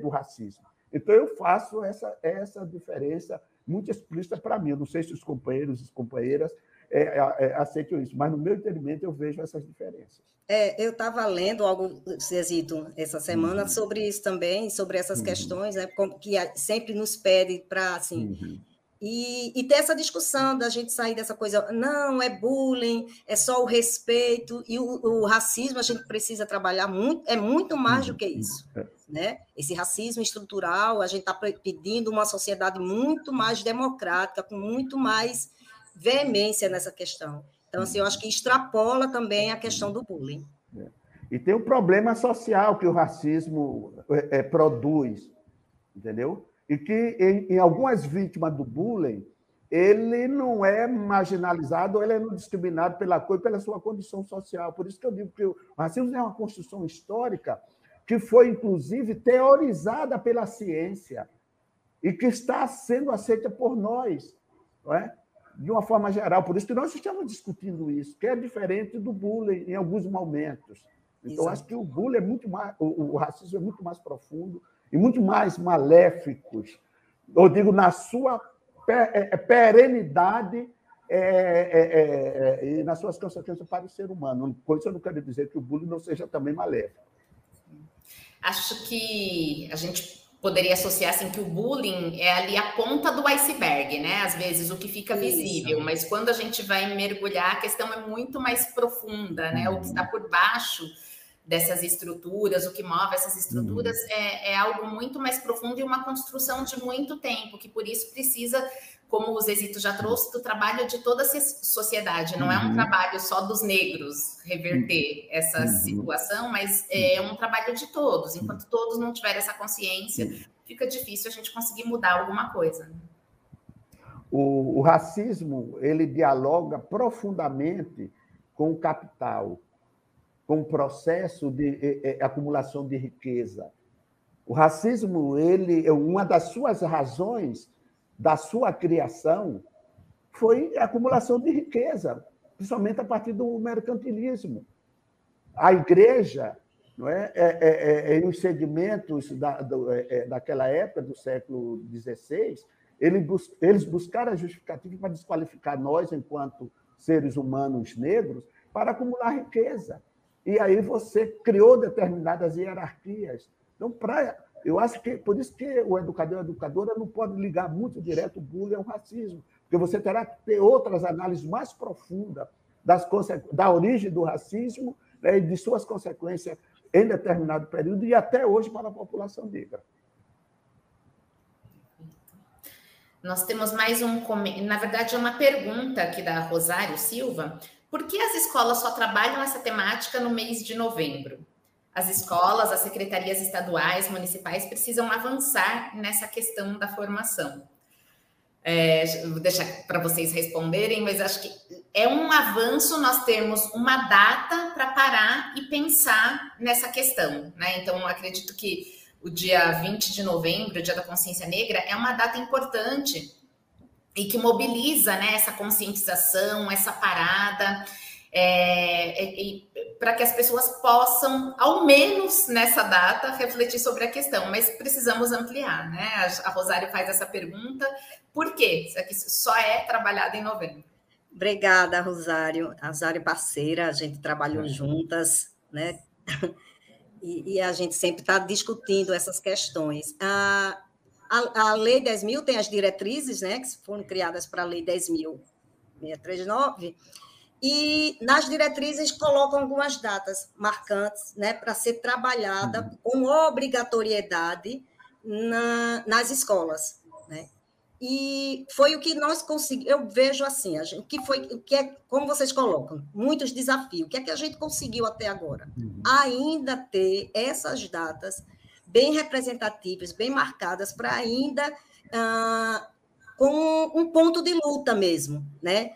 do racismo. Então, eu faço essa, essa diferença muito explícita para mim. Eu não sei se os companheiros e companheiras é, é, é, aceitam isso, mas no meu entendimento eu vejo essas diferenças. É, eu estava lendo algo, Cezito, essa semana, uhum. sobre isso também, sobre essas uhum. questões, né, que sempre nos pede para, assim, uhum. E, e ter essa discussão da gente sair dessa coisa, não, é bullying, é só o respeito, e o, o racismo a gente precisa trabalhar muito, é muito mais do que isso. É. Né? Esse racismo estrutural, a gente está pedindo uma sociedade muito mais democrática, com muito mais veemência nessa questão. Então, assim, eu acho que extrapola também a questão do bullying. É. E tem o problema social que o racismo é, é, produz, entendeu? E que em, em, algumas vítimas do bullying, ele não é marginalizado, ele é discriminado pela cor e pela sua condição social. Por isso que eu digo que o racismo é uma construção histórica que foi, inclusive, teorizada pela ciência e que está sendo aceita por nós. Não é? De uma forma geral. Por isso que nós estamos discutindo isso, que é diferente do bullying em alguns momentos. Então, Exato. acho que o bullying é muito mais, o, o, racismo é muito mais profundo e muito mais maléfico. Eu digo, na sua é, é, perenidade é, é, é, e nas suas consequências para o ser humano. Com isso, eu não quero dizer que o bullying não seja também maléfico. Acho que a gente poderia associar assim que o bullying é ali a ponta do iceberg, né? Às vezes o que fica visível, Isso. mas quando a gente vai mergulhar, a questão é muito mais profunda, né? Uhum. O que está por baixo dessas estruturas, o que move essas estruturas uhum. é, é algo muito mais profundo e uma construção de muito tempo, que por isso precisa como o Zezito já trouxe, do trabalho de toda a sociedade. Não uhum. é um uhum. trabalho só dos negros reverter essa uhum. situação, mas é um trabalho de todos. Enquanto todos não tiverem essa consciência, fica difícil a gente conseguir mudar alguma coisa. O, o racismo ele dialoga profundamente com o capital, com o processo de, acumulação de riqueza. O racismo ele é uma das suas razões da sua criação foi a acumulação de riqueza, principalmente a partir do mercantilismo. A igreja, não é, é, é, é os segmentos da, do, é, é, daquela época, do século XVI, eles, bus, eles buscaram a justificativa para desqualificar nós, enquanto seres humanos negros, para acumular riqueza. E aí você criou determinadas hierarquias. Então, para eu acho que por isso que o educador e a educadora não pode ligar muito direto o bullying ao racismo, porque você terá que ter outras análises mais profundas das da origem do racismo né, e de suas consequências em determinado período e até hoje para a população negra. Nós temos mais um, na verdade, é uma pergunta aqui da Rosário Silva. Por que as escolas só trabalham essa temática no mês de novembro? As escolas, as secretarias estaduais, municipais precisam avançar nessa questão da formação. É, vou deixar para vocês responderem, mas acho que é um avanço nós termos uma data para parar e pensar nessa questão. Né? Então, acredito que o dia 20 de novembro, o Dia da Consciência Negra, é uma data importante e que mobiliza né, essa conscientização, essa parada é, é, para que as pessoas possam, ao menos nessa data, refletir sobre a questão, mas precisamos ampliar, né? A, a Rosário faz essa pergunta, por quê? Isso só é trabalhado em novembro. Obrigada, Rosário. A Rosário é parceira, a gente trabalhou juntas, né? [LAUGHS] E, e a gente sempre está discutindo essas questões. A, a, a Lei 10.000 tem as diretrizes, né, que foram criadas para a Lei 10.639, e nas diretrizes colocam algumas datas marcantes né, para ser trabalhada uhum. com obrigatoriedade na, nas escolas. Né? E foi o que nós conseguimos. Eu vejo assim, a gente, que foi que é, como vocês colocam, muitos desafios. O que é que a gente conseguiu até agora? Uhum. Ainda ter essas datas bem representativas, bem marcadas, para ainda ah, com um ponto de luta mesmo, né?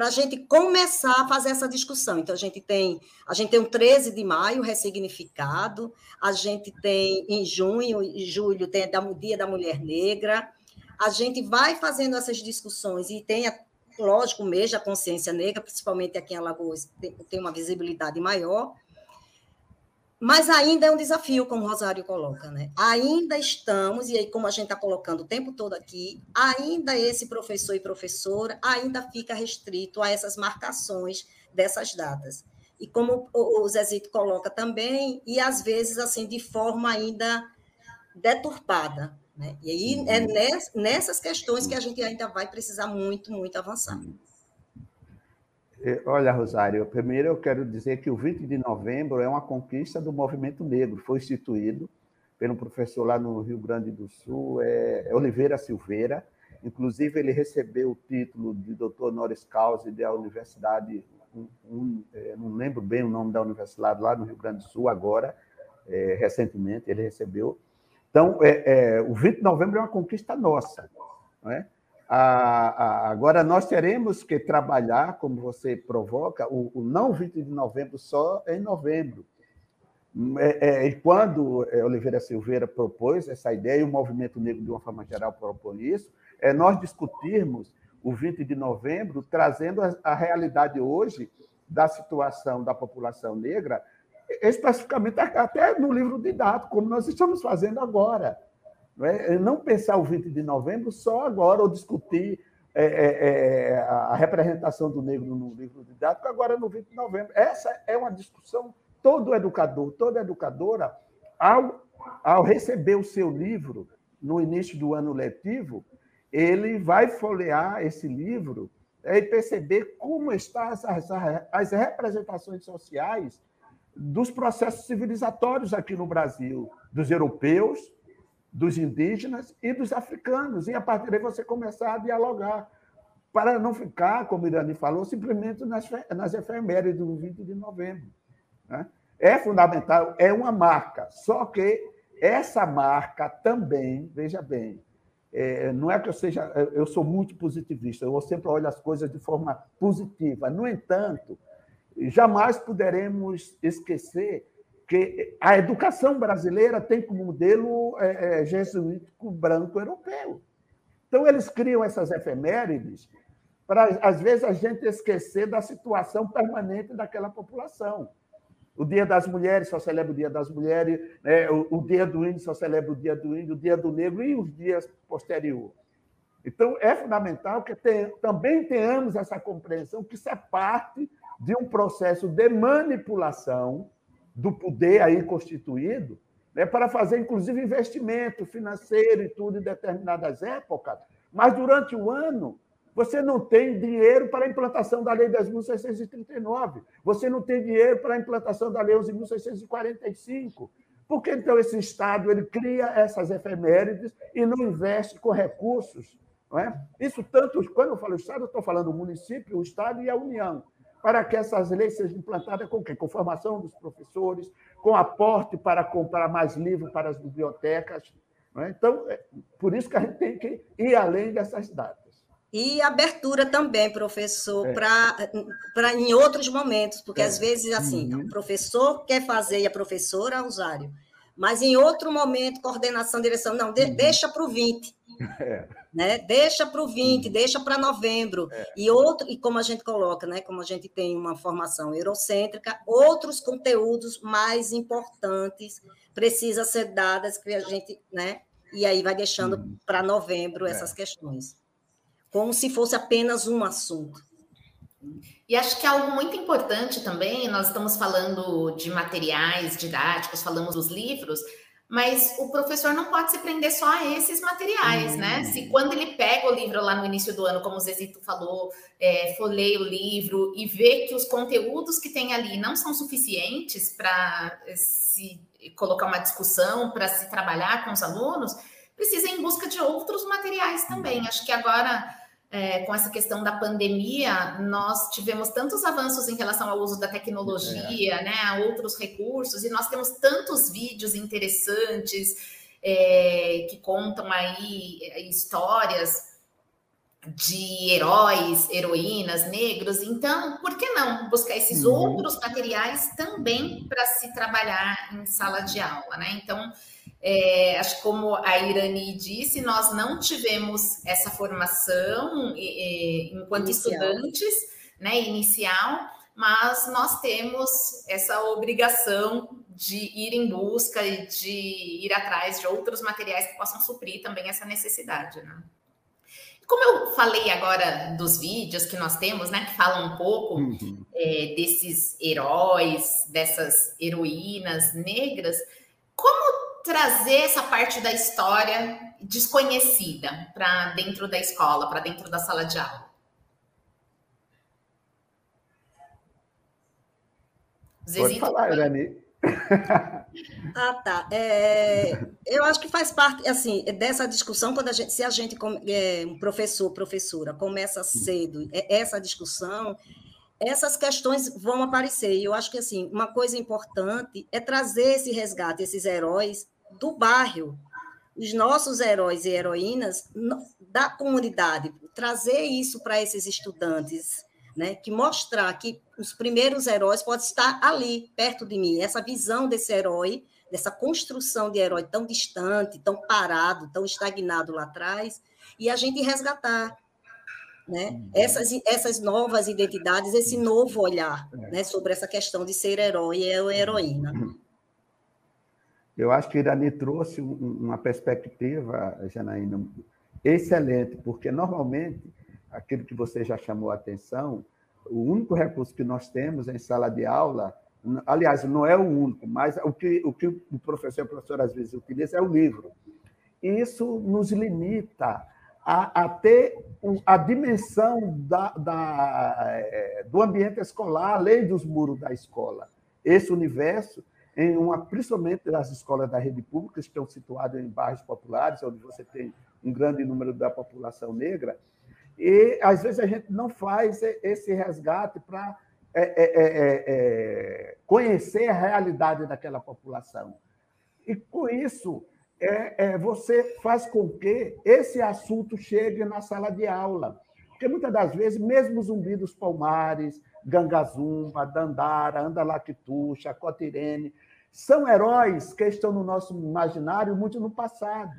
para a gente começar a fazer essa discussão. Então, a gente tem a gente tem um 13 de maio ressignificado, a gente tem em junho e julho tem o Dia da Mulher Negra. A gente vai fazendo essas discussões e tem, lógico, o mês da consciência negra, principalmente aqui em Alagoas, tem uma visibilidade maior. Mas ainda é um desafio, como o Rosário coloca, né? Ainda estamos, e aí, como a gente está colocando o tempo todo aqui, ainda esse professor e professora ainda fica restrito a essas marcações dessas datas. E como o Zezito coloca também, e às vezes, assim, de forma ainda deturpada, Né? E aí é nessas questões que a gente ainda vai precisar muito, muito avançar. É, olha, Rosário, primeiro eu quero dizer que o 20 de novembro é uma conquista do movimento negro, foi instituído pelo professor lá no Rio Grande do Sul, é, é Oliveira Silveira. Inclusive, ele recebeu o título de doutor honoris causa da Universidade, um, um, é, não lembro bem o nome da universidade, lá no Rio Grande do Sul, agora, é, recentemente, ele recebeu. Então, é, é, o 20 de novembro é uma conquista nossa. Não é? Agora, nós teremos que trabalhar, como você provoca, o, o não 20 de novembro só em novembro. É, é, e quando é, Oliveira Silveira propôs essa ideia, e o movimento negro, de uma forma geral, propõe isso, é nós discutirmos o 20 de novembro, trazendo a, a realidade hoje da situação da população negra especificamente até no livro didático, como nós estamos fazendo agora. Não, é? não pensar o 20 de novembro só agora, ou discutir é, é, é, a representação do negro no livro didático agora no 20 de novembro. Essa é uma discussão, todo educador, toda educadora, ao, ao receber o seu livro no início do ano letivo, ele vai folhear esse livro e perceber como estão as, as, as representações sociais dos processos civilizatórios aqui no Brasil, dos europeus, dos indígenas e dos africanos. E a partir daí você começar a dialogar, para não ficar, como o Irani falou, simplesmente nas, nas efemérides do 20 de novembro. Né? É fundamental, é uma marca, só que essa marca também, veja bem, é, não é que eu seja, eu sou muito positivista, eu sempre olho as coisas de forma positiva. No entanto, jamais poderemos esquecer que a educação brasileira tem como modelo é, é, jesuítico branco europeu. Então, eles criam essas efemérides para, às vezes, a gente esquecer da situação permanente daquela população. O Dia das Mulheres só celebra o Dia das Mulheres, né? o, o, Dia do Índio só celebra o Dia do Índio, o Dia do Negro e os dias posteriores. Então, é fundamental que também tenhamos essa compreensão que isso é parte de um processo de manipulação do poder aí constituído, né, para fazer, inclusive, investimento financeiro e tudo em determinadas épocas, mas durante o ano você não tem dinheiro para a implantação da Lei 10.639, você não tem dinheiro para a implantação da Lei 11.645. Por que, então, esse Estado ele cria essas efemérides e não investe com recursos? Não é? Isso tanto, quando eu falo Estado, eu estou falando o município, o Estado e a União para que essas leis sejam implantadas com quê? Com formação dos professores, com aporte para comprar mais livros para as bibliotecas. É? Então, é por isso que a gente tem que ir além dessas datas. E abertura também, professor, é. para em outros momentos, porque é. às vezes, assim, uhum. o professor quer fazer e a professora, usuário, mas em outro momento, coordenação, direção, não, de, uhum. deixa para o 20. [LAUGHS] É. Né? Deixa para o 20, uhum. deixa para novembro. É. E outro, e como a gente coloca, né? Como a gente tem uma formação eurocêntrica, outros conteúdos mais importantes precisa ser dadas que a gente, né? E aí vai deixando uhum. para novembro essas é. questões. Como se fosse apenas um assunto. E acho que é algo muito importante também, nós estamos falando de materiais didáticos, falamos dos livros, mas o professor não pode se prender só a esses materiais, né? uhum. Se quando ele pega o livro lá no início do ano, como o Zezito falou, é, folheia o livro e vê que os conteúdos que tem ali não são suficientes para se colocar uma discussão, para se trabalhar com os alunos, precisa ir em busca de outros materiais também. Uhum. Acho que agora é, com essa questão da pandemia, nós tivemos tantos avanços em relação ao uso da tecnologia, é. né, a outros recursos, e nós temos tantos vídeos interessantes é, que contam aí é, histórias de heróis, heroínas, negros. Então, por que não buscar esses uhum. outros materiais também para se trabalhar em sala de aula, né? Então, é, acho que como a Irani disse, nós não tivemos essa formação e, e, enquanto inicial. estudantes, né, inicial, mas nós temos essa obrigação de ir em busca e de ir atrás de outros materiais que possam suprir também essa necessidade, né? Como eu falei agora dos vídeos que nós temos, né, que falam um pouco uhum. é, desses heróis, dessas heroínas negras, como trazer essa parte da história desconhecida para dentro da escola, para dentro da sala de aula? Zezito, Pode falar, Irani. [LAUGHS] ah, tá. É, eu acho que faz parte, assim, dessa discussão, quando a gente, se a gente, é, um professor, professora, começa cedo é, essa discussão, essas questões vão aparecer. E eu acho que, assim, uma coisa importante é trazer esse resgate, esses heróis do bairro, os nossos heróis e heroínas da comunidade, trazer isso para esses estudantes, né? Que mostrar que os primeiros heróis podem estar ali, perto de mim. Essa visão desse herói, dessa construção de herói tão distante, tão parado, tão estagnado lá atrás, e a gente resgatar né? Uhum. Essas, essas novas identidades, esse novo olhar é. né? sobre essa questão de ser herói ou heroína. Uhum. Eu acho que Irani trouxe uma perspectiva, Janaína, excelente, porque normalmente aquilo que você já chamou a atenção, o único recurso que nós temos em sala de aula, aliás, não é o único, mas o que o, que o professor e a professora às vezes utiliza é o livro. E isso nos limita a, a ter a dimensão da, da, é, do ambiente escolar, além dos muros da escola. Esse universo, em uma, principalmente das escolas da rede pública, que estão situadas em bairros populares, onde você tem um grande número da população negra, e às vezes a gente não faz esse resgate para é é, é, é, é, conhecer a realidade daquela população. E com isso, é, você faz com que esse assunto chegue na sala de aula. Porque muitas das vezes, mesmo Zumbi dos Palmares, Gangazumba, Dandara, Andalactuxa, Cotirene, são heróis que estão no nosso imaginário muito no passado.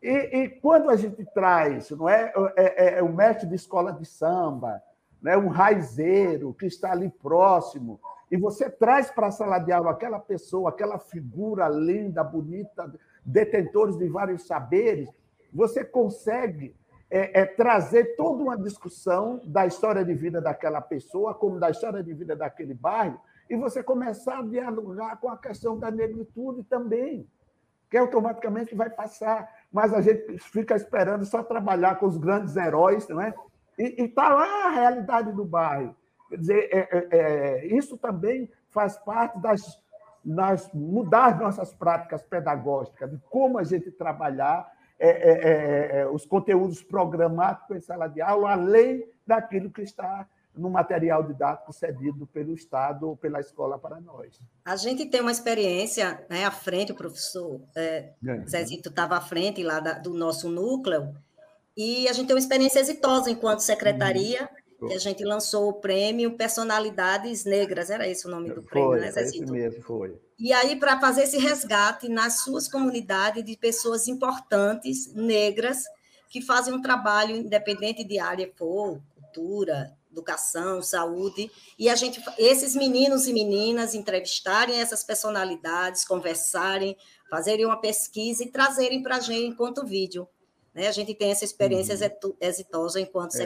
E, e, quando a gente traz, não é, é, é, é o mestre de escola de samba, né, um raizeiro que está ali próximo, e você traz para a sala de aula aquela pessoa, aquela figura linda, bonita, detentores de vários saberes, você consegue é, é, trazer toda uma discussão da história de vida daquela pessoa, como da história de vida daquele bairro, e você começar a dialogar com a questão da negritude também, que automaticamente vai passar mas a gente fica esperando só trabalhar com os grandes heróis, não é? E está lá a realidade do bairro. Quer dizer, é, é, é, isso também faz parte das, das mudar nossas práticas pedagógicas, de como a gente trabalhar é, é, é, os conteúdos programáticos em sala de aula, além daquilo que está no material didático cedido pelo Estado ou pela escola para nós. A gente tem uma experiência né, à frente, o professor é, Zezito estava à frente lá da, do nosso núcleo, e a gente tem uma experiência exitosa enquanto secretaria, hum, que a gente lançou o prêmio Personalidades Negras, era esse o nome do prêmio, foi, né, Zezito? Esse mesmo, foi. E aí, para fazer esse resgate nas suas comunidades de pessoas importantes, negras, que fazem um trabalho independente de área for, cultura, educação, saúde, e a gente, esses meninos e meninas entrevistarem essas personalidades, conversarem, fazerem uma pesquisa e trazerem para a gente enquanto vídeo. Né? A gente tem essa experiência uhum. exitosa enquanto é.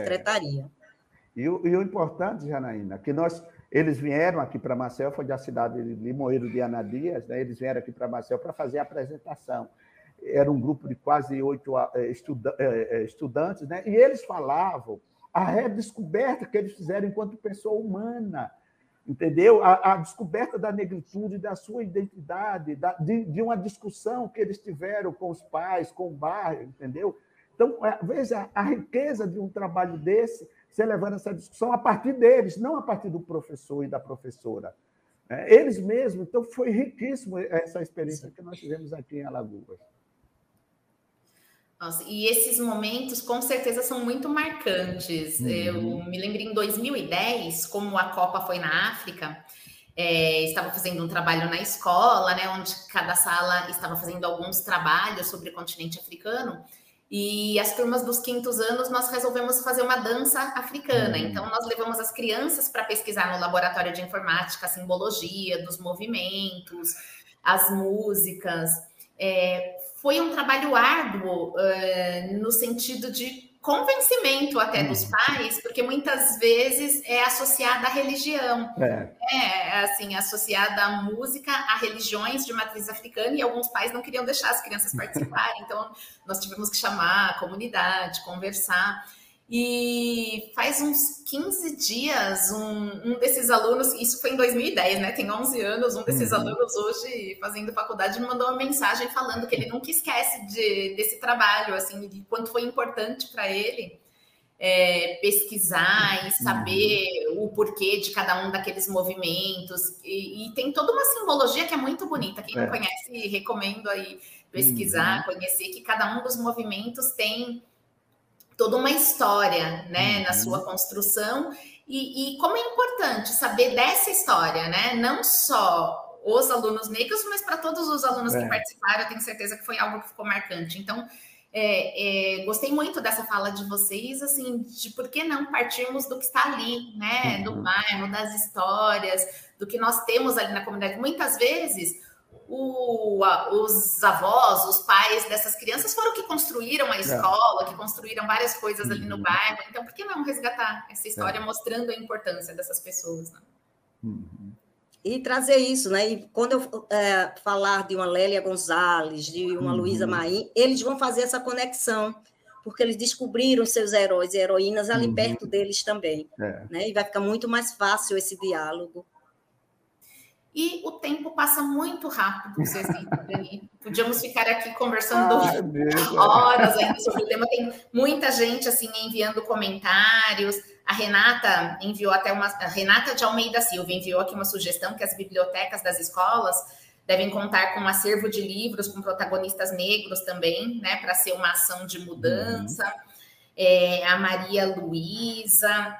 E o, e o importante, Janaína, que nós eles vieram aqui para Marcel, foi da cidade de Limoeiro de Anadias, né? eles vieram aqui para Marcel para fazer a apresentação. Era um grupo de quase oito eh, eh, eh, estudantes, né? e eles falavam a redescoberta que eles fizeram enquanto pessoa humana, entendeu? A, a descoberta da negritude, da sua identidade, da, de, de, uma discussão que eles tiveram com os pais, com o bairro, entendeu? Então, veja a riqueza de um trabalho desse, você levando essa discussão a partir deles, não a partir do professor e da professora. É, eles mesmos, então foi riquíssimo essa experiência que nós tivemos aqui em Alagoas. Nossa, e esses momentos com certeza são muito marcantes. Uhum. Eu me lembro em 2010, como a Copa foi na África, é, estava fazendo um trabalho na escola, né, onde cada sala estava fazendo alguns trabalhos sobre o continente africano. E as turmas dos quintos anos nós resolvemos fazer uma dança africana. Uhum. Então nós levamos as crianças para pesquisar no laboratório de informática a simbologia dos movimentos, as músicas. É, foi um trabalho árduo uh, no sentido de convencimento até dos uhum. pais, porque muitas vezes é associada à religião. É. é, assim, associada à música, a religiões de matriz africana, e alguns pais não queriam deixar as crianças participarem, [LAUGHS] então nós tivemos que chamar a comunidade, conversar. E faz uns 15 dias, um, um, desses alunos, isso foi em 2010, né? Tem 11 anos, um desses uhum. alunos hoje fazendo faculdade me mandou uma mensagem falando que ele nunca esquece de, desse trabalho, assim, de quanto foi importante para ele é, pesquisar e saber uhum. o porquê de cada um daqueles movimentos. E, e, tem toda uma simbologia que é muito bonita. Quem é. não conhece, recomendo aí pesquisar, uhum. conhecer que cada um dos movimentos tem toda uma história, né, uhum. na sua construção e, e, como é importante saber dessa história, né, não só os alunos negros, mas para todos os alunos é. que participaram, eu tenho certeza que foi algo que ficou marcante. Então, é, é, gostei muito dessa fala de vocês, assim, de por que não partirmos do que está ali, né, do uhum. bairro, das histórias, do que nós temos ali na comunidade. Muitas vezes o, a, os avós, os pais dessas crianças foram que construíram a é. escola, é. que construíram várias coisas ali no uhum. bairro. Então, por que não resgatar essa história é. mostrando a importância dessas pessoas? Né? Uhum. E trazer isso, né? E quando eu é, falar de uma Lélia Gonzalez, de uma uhum. Luísa Maim, eles vão fazer essa conexão, porque eles descobriram seus heróis e heroínas ali uhum. perto deles também. É. Né? E vai ficar muito mais fácil esse diálogo e o tempo passa muito rápido, Cezinho. Podíamos ficar aqui conversando Ai, horas ainda sobre o tema. Tem muita gente assim enviando comentários. A Renata enviou até uma. A Renata de Almeida Silva enviou aqui uma sugestão que as bibliotecas das escolas devem contar com um acervo de livros com protagonistas negros também, né? Para ser uma ação de mudança. Uhum. É, a Maria Luísa,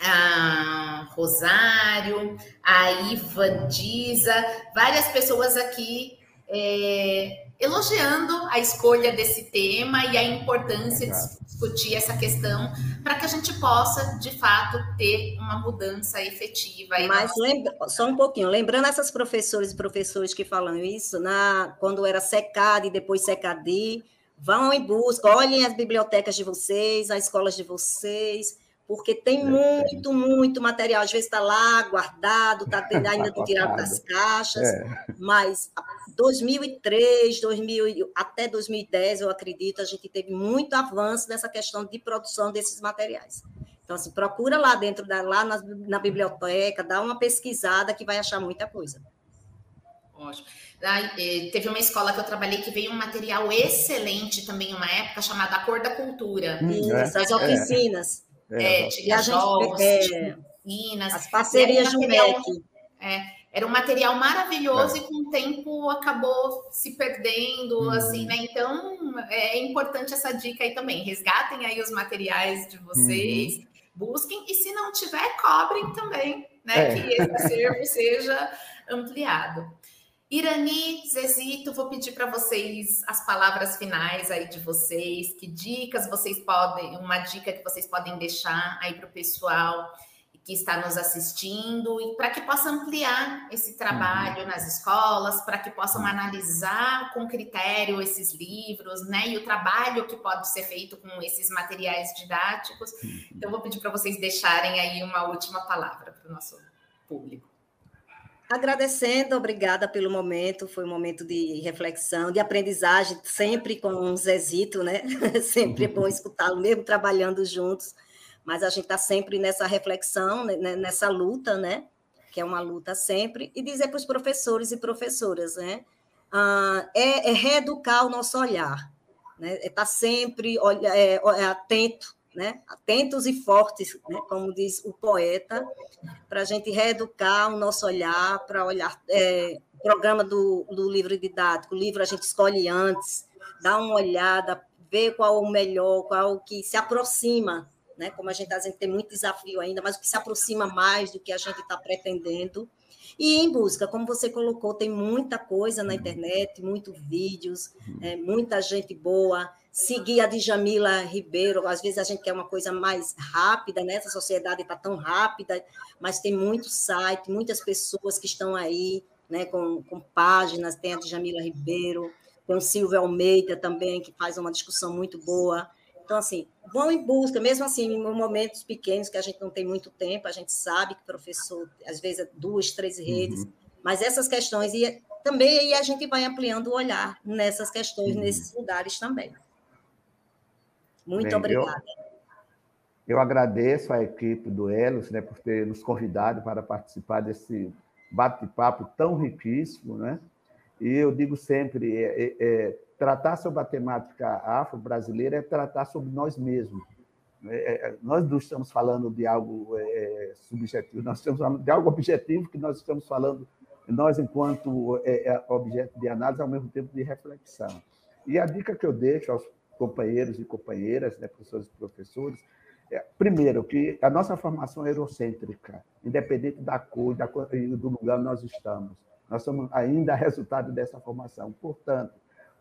a Rosário, a Iva Diza, várias pessoas aqui é, elogiando a escolha desse tema e a importância de discutir essa questão para que a gente possa, de fato, ter uma mudança efetiva. Mas lembra, só um pouquinho, lembrando essas professoras e professores que falam isso, na, quando era SECAD e depois SECADI, vão em busca, olhem as bibliotecas de vocês, as escolas de vocês, porque tem é, muito, muito material. Às vezes está lá guardado, está [LAUGHS] ainda não tirado das caixas, é. mas 2003, 2000, até 2010, eu acredito, a gente teve muito avanço nessa questão de produção desses materiais. Então, assim, procura lá dentro, da, lá na, na biblioteca, dá uma pesquisada que vai achar muita coisa. Ótimo. Eh, teve uma escola que eu trabalhei que veio um material excelente também, uma época chamada A Cor da Cultura. Hum, é, as oficinas. É, é, tinha jogos, é, piscinas. As parcerias do MEC. É, era um material maravilhoso é. e com o tempo acabou se perdendo, uhum. assim, né? Então é importante essa dica aí também. Resgatem aí os materiais de vocês, uhum. busquem, e se não tiver, cobrem também, né? É. Que esse acervo [LAUGHS] seja ampliado. Irani, Zezito, vou pedir para vocês as palavras finais aí de vocês, que dicas vocês podem, uma dica que vocês podem deixar aí para o pessoal que está nos assistindo e para que possa ampliar esse trabalho uhum. nas escolas, para que possam analisar com critério esses livros, né, e o trabalho que pode ser feito com esses materiais didáticos. Uhum. Então, vou pedir para vocês deixarem aí uma última palavra para o nosso público. Agradecendo, obrigada pelo momento, foi um momento de reflexão, de aprendizagem, sempre com um Zezito, né? [LAUGHS] sempre é bom [LAUGHS] escutá-lo, mesmo trabalhando juntos, mas a gente está sempre nessa reflexão, né, né, nessa luta, né? Que é uma luta sempre, e dizer para os professores e professoras, né? Ah, é, é, reeducar o nosso olhar, né? É estar tá sempre olha, é, é atento né? atentos e fortes, né? como diz o poeta, para a gente reeducar o nosso olhar, para olhar é, o programa do, do livro didático, o livro a gente escolhe antes, dá uma olhada, ver qual o melhor, qual o que se aproxima, né? como a gente, a gente tem muito desafio ainda, mas o que se aproxima mais do que a gente está pretendendo, e em busca, como você colocou, tem muita coisa na internet, muitos vídeos, é, muita gente boa, seguir a Djamila Ribeiro. Às vezes a gente quer uma coisa mais rápida, né? Essa sociedade está tão rápida, mas tem muito site, muitas pessoas que estão aí, né? Com, com páginas. Tem a Djamila Ribeiro, tem o Silvio Almeida também, que faz uma discussão muito boa. Então, assim, vão em busca, mesmo assim, em momentos pequenos que a gente não tem muito tempo, a gente sabe que professor, às vezes, é duas, três redes, uhum. mas essas questões, e também aí a gente vai ampliando o olhar nessas questões, uhum. nesses lugares também. Muito Bem, obrigada. Eu, eu, agradeço à equipe do Elos né, por ter nos convidado para participar desse bate-papo tão riquíssimo, né? E eu digo sempre, é, é, é tratar sobre a temática afro-brasileira é tratar sobre nós mesmos. É, é nós não estamos falando de algo é, subjetivo, nós estamos falando de algo objetivo que nós estamos falando, nós, enquanto é, objeto de análise, ao mesmo tempo de reflexão. E a dica que eu deixo aos companheiros e companheiras, né, professores e professores, é, primeiro, que a nossa formação é eurocêntrica, independente da cor e do lugar onde nós estamos. Nós somos ainda resultado dessa formação. Portanto,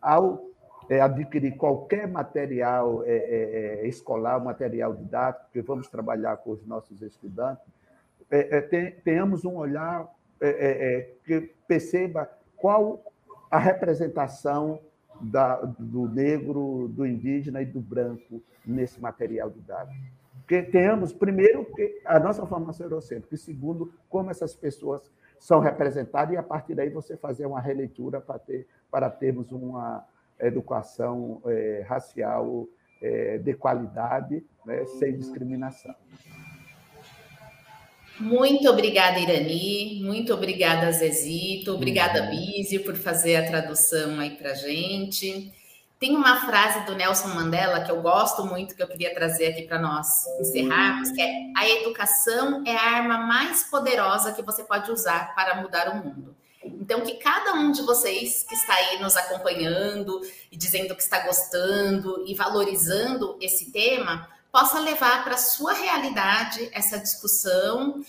ao é, adquirir qualquer material é, é, é escolar, material didático, que vamos trabalhar com os nossos estudantes, é, é, tenhamos um olhar que perceba qual a representação da, do negro, do indígena e do branco nesse material didático. Que tenhamos, primeiro, a nossa formação eurocêntrica, e segundo, como essas pessoas são representadas, e a partir daí você fazer uma releitura para, ter, para termos uma educação é, racial é, de qualidade, né, sem discriminação. Muito obrigada, Irani. Muito obrigada, Zezito. Obrigada, uhum. Bísio, por fazer a tradução aí para gente. Tem uma frase do Nelson Mandela que eu gosto muito, que eu queria trazer aqui para nós encerrarmos, que é a educação é a arma mais poderosa que você pode usar para mudar o mundo. Então, que cada um de vocês que está aí nos acompanhando e dizendo que está gostando e valorizando esse tema, possa levar para a sua realidade essa discussão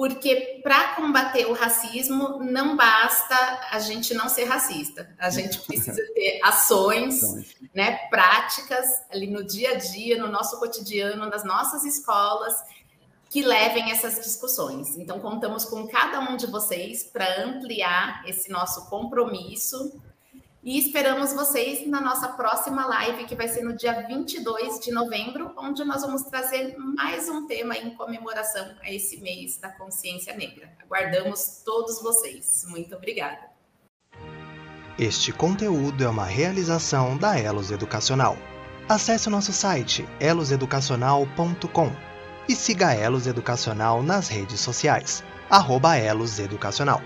porque para combater o racismo não basta a gente não ser racista, a gente [LAUGHS] precisa ter ações, né, práticas ali no dia a dia, no nosso cotidiano, nas nossas escolas que levem essas discussões. Então contamos com cada um de vocês para ampliar esse nosso compromisso e esperamos vocês na nossa próxima live, que vai ser no dia 22 de novembro, onde nós vamos trazer mais um tema em comemoração a esse mês da consciência negra. Aguardamos todos vocês. Muito obrigada. Este conteúdo é uma realização da Elos Educacional. Acesse o nosso site eloseducacional.com e siga a Elos Educacional nas redes sociais. Arroba Elos Educacional.